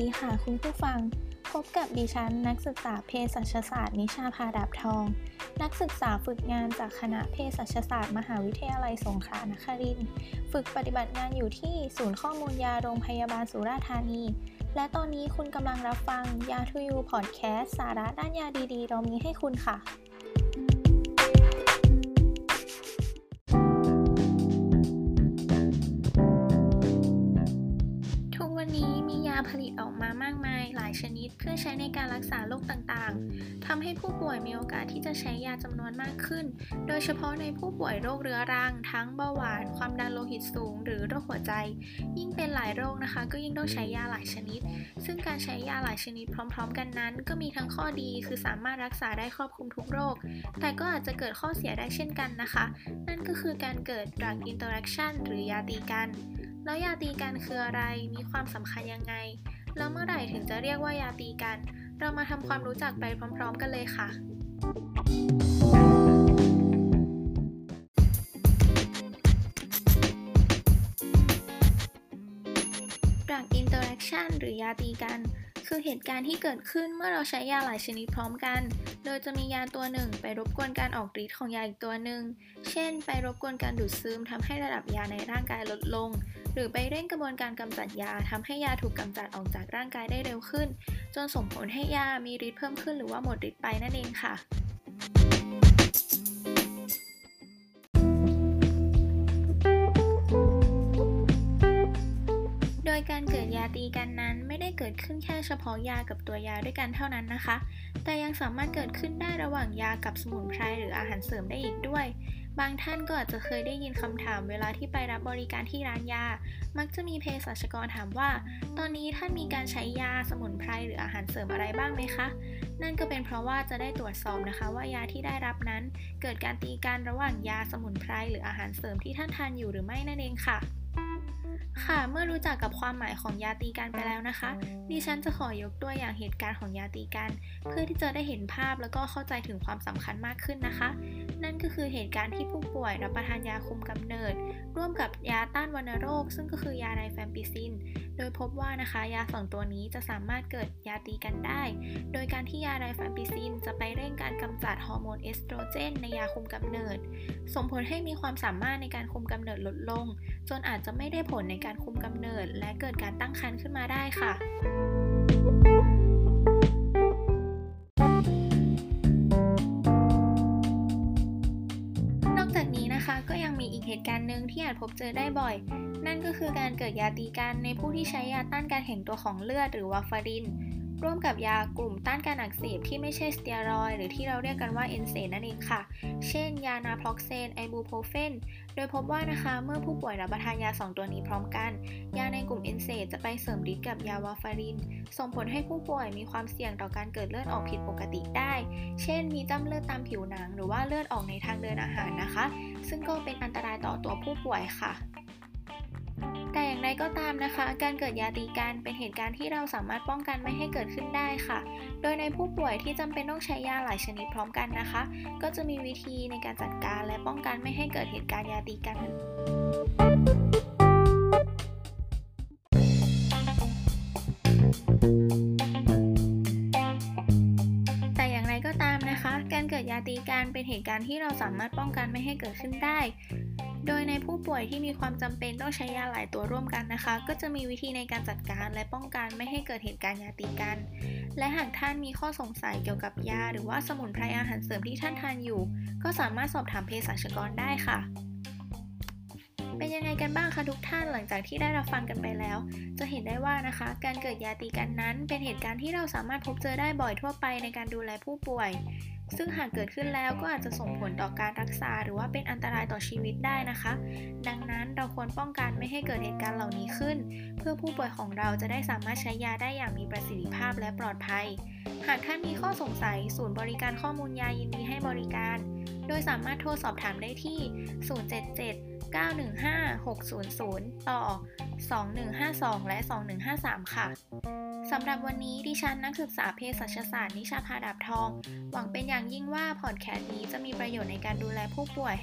ดีค่ะคุณผู้ฟัง พบกับดิฉัน นักศึกษาเภสัชศาสตร์นิชาพาดาบทอง นักศึกษาฝึกงานจากคณะเภสัชศาสตร์ มหาวิทยาลัยสงขลานครินทร์ฝึกปฏิบัติงานอยู่ที่ศูนย์ข้อมูลยาโรงพยาบาลสุราษฎร์ธานี และตอนนี้คุณกำลังรับฟังยาทูยูพอดแคสต์สาระด้านยาดีๆ เรามีให้คุณค่ะ พื่อใช้ในการรักษาโรคต่างๆ ทำให้ผู้ป่วยมีโอกาสที่จะใช้ยาจำนวนมากขึ้น โดยเฉพาะในผู้ป่วยโรคเรื้อรัง ทั้งเบาหวาน ความดันโลหิตสูง หรือโรคหัวใจ ยิ่งเป็นหลายโรคนะคะ ก็ยิ่งต้องใช้ยาหลายชนิด ซึ่งการใช้ยาหลายชนิดพร้อม ๆ กันนั้น ก็มีทั้งข้อดีคือสามารถรักษาได้ครอบคลุมทุกโรค แต่ก็อาจจะเกิดข้อเสียได้เช่นกันนะคะ นั่นก็คือการเกิด drug interaction หรือยาตีกัน แล้วยาตีกันคืออะไร มีความสำคัญยังไง แล้วเมื่อไหร่ถึงจะเรียกว่ายาตีกัน เรามาทำความรู้จักไปพร้อม ๆ กันเลยค่ะ drug interaction หรือยาตีกันคือเหตุการณ์ที่เกิดขึ้นเมื่อเราใช้ยาหลายชนิดพร้อมกัน โดยจะมียาตัวหนึ่งไปรบกวนการออกฤทธิ์ของยาอีกตัวหนึ่ง เช่น ไปรบกวนการดูดซึมทำให้ระดับยาในร่างกายลดลง หรือไปเร่งกระบวนการกำจัดยาทำให้ยาถูกกำจัดออกจากร่างกายได้เร็วขึ้น จนส่งผลให้ยามีฤทธิ์เพิ่มขึ้นหรือว่าหมดฤทธิ์ไปนั่นเองค่ะโดยการเกิดยาตีกันนั้นไม่ได้เกิดขึ้นแค่เฉพาะยากับตัวยาด้วยกันเท่านั้นนะคะ แต่ยังสามารถเกิดขึ้นได้ระหว่างยากับสมุนไพรหรืออาหารเสริมได้อีกด้วย บางท่านก็อาจจะเคยได้ยินคำถามเวลาที่ไปรับบริการที่ร้านยา มักจะมีเภสัชกรถามว่า ตอนนี้ท่านมีการใช้ยาสมุนไพรหรืออาหารเสริมอะไรบ้างไหมคะ นั่นก็เป็นเพราะว่าจะได้ตรวจสอบนะคะ ว่ายาที่ได้รับนั้น เกิดการตีกันระหว่างยาสมุนไพรหรืออาหารเสริมที่ท่านทานอยู่หรือไม่นั่นเองค่ะ ค่ะ เมื่อรู้จักกับความหมายของยาตีกันไปแล้วนะคะ ดิฉันจะขอยกตัวอย่างเหตุการณ์ของยาตีกัน เพื่อที่จะได้เห็นภาพแล้วก็เข้าใจถึงความสำคัญมากขึ้นนะคะ นั่นก็คือเหตุการณ์ที่ผู้ป่วยรับประทานยาคุมกำเนิด ร่วมกับยาต้านวัณโรค ซึ่งก็คือยาไดแฟมปิซิน โดยพบว่านะคะยาสองตัวนี้จะสามารถเกิดยาตีกันได้ โดยการที่ยาไดแฟมปิซิน จะไปเร่งการกำจัดฮอร์โมนเอสโตรเจน ในยาคุมกำเนิด ส่งผลให้มีความสามารถในการคุมกำเนิดลดลง จนอาจจะไม่ได้ผลในการคุมกำเนิด และเกิดการตั้งครรภ์ขึ้นมาได้ค่ะนอกจากนี้นะคะก็ยังมีอีกเหตุการณ์หนึ่งที่อาจพบเจอได้บ่อย นั่นก็คือการเกิดยาตีกันในผู้ที่ใช้ยาต้านการแข็งตัวของเลือดหรือวาฟาริน ร่วมกับยากลุ่มต้านการอักเสบที่ไม่ใช่สเตียรอยหรือที่เราเรียกกันว่าเอนเซนั่นเองค่ะ เช่น ยานาพรอกเซนไอบูโพรเฟน โดยพบว่านะคะเมื่อผู้ป่วยรับประทานยา 2 ตัวนี้พร้อมกัน ยาในกลุ่ม NSAIDs จะไปเสริมฤทธิ์กับยาวาร์ฟาริน ส่งผลให้ผู้ป่วยมีความเสี่ยงต่อการเกิดเลือดออกผิดปกติได้ เช่น มีจ้ำเลือดตามผิวหนัง หรือว่าเลือดออกในทางเดินอาหารนะคะ ซึ่งก็เป็นอันตรายต่อตัวผู้ป่วยค่ะ อย่างไรก็ตามนะคะ การเกิดยาตีกันเป็นเหตุการณ์ที่เราสามารถป้องกันไม่ให้เกิดขึ้นได้ค่ะ โดยในผู้ป่วยที่จำเป็นต้องใช้ยาหลายชนิดพร้อมกันนะคะ ก็จะมีวิธีในการจัดการและป้องกันไม่ให้เกิดเหตุการณ์ยาตีกันแต่อย่างไรก็ตามนะคะการเกิดยาตีกันเป็นเหตุการณ์ที่เราสามารถป้องกันไม่ให้เกิดขึ้นได้ โดยในผู้ป่วยที่มีความจำเป็นต้องใช้ยาหลายตัวร่วมกันนะคะ ก็จะมีวิธีในการจัดการและป้องกันไม่ให้เกิดเหตุการณ์ยาตีกัน และหากท่านมีข้อสงสัยเกี่ยวกับยา หรือว่าสมุนไพรอาหารเสริมที่ท่านทานอยู่ ก็สามารถสอบถามเภสัชกรได้ค่ะเป็นยังไงกันบ้างคะทุกท่านหลังจากที่ได้รับฟังกันไปแล้ว จะเห็นได้ว่านะคะ การเกิดยาตีกันนั้น เป็นเหตุการณ์ที่เราสามารถพบเจอได้บ่อยทั่วไปในการดูแลผู้ป่วย ซึ่งหากเกิดขึ้นแล้วก็อาจจะส่งผลต่อการรักษา หรือว่าเป็นอันตรายต่อชีวิตได้นะคะ ดังนั้นเราควรป้องกันไม่ให้เกิดเหตุการณ์เหล่านี้ขึ้น เพื่อผู้ป่วยของเราจะได้สามารถใช้ยาได้อย่างมีประสิทธิภาพและปลอดภัย หากท่านมีข้อสงสัย ศูนย์บริการข้อมูลยายินดีให้บริการ โดยสามารถโทรสอบถามได้ที่ 077 915 600 ต่อ 2152 และ 2153 ค่ะ สำหรับวันนี้ดิฉันนักศึกษาเภสัชศาสตร์นิชาพาดับทอง หวังเป็นอย่างยิ่งว่าพอดแคสต์นี้จะมีประโยชน์ในการดูแลผู้ป่วย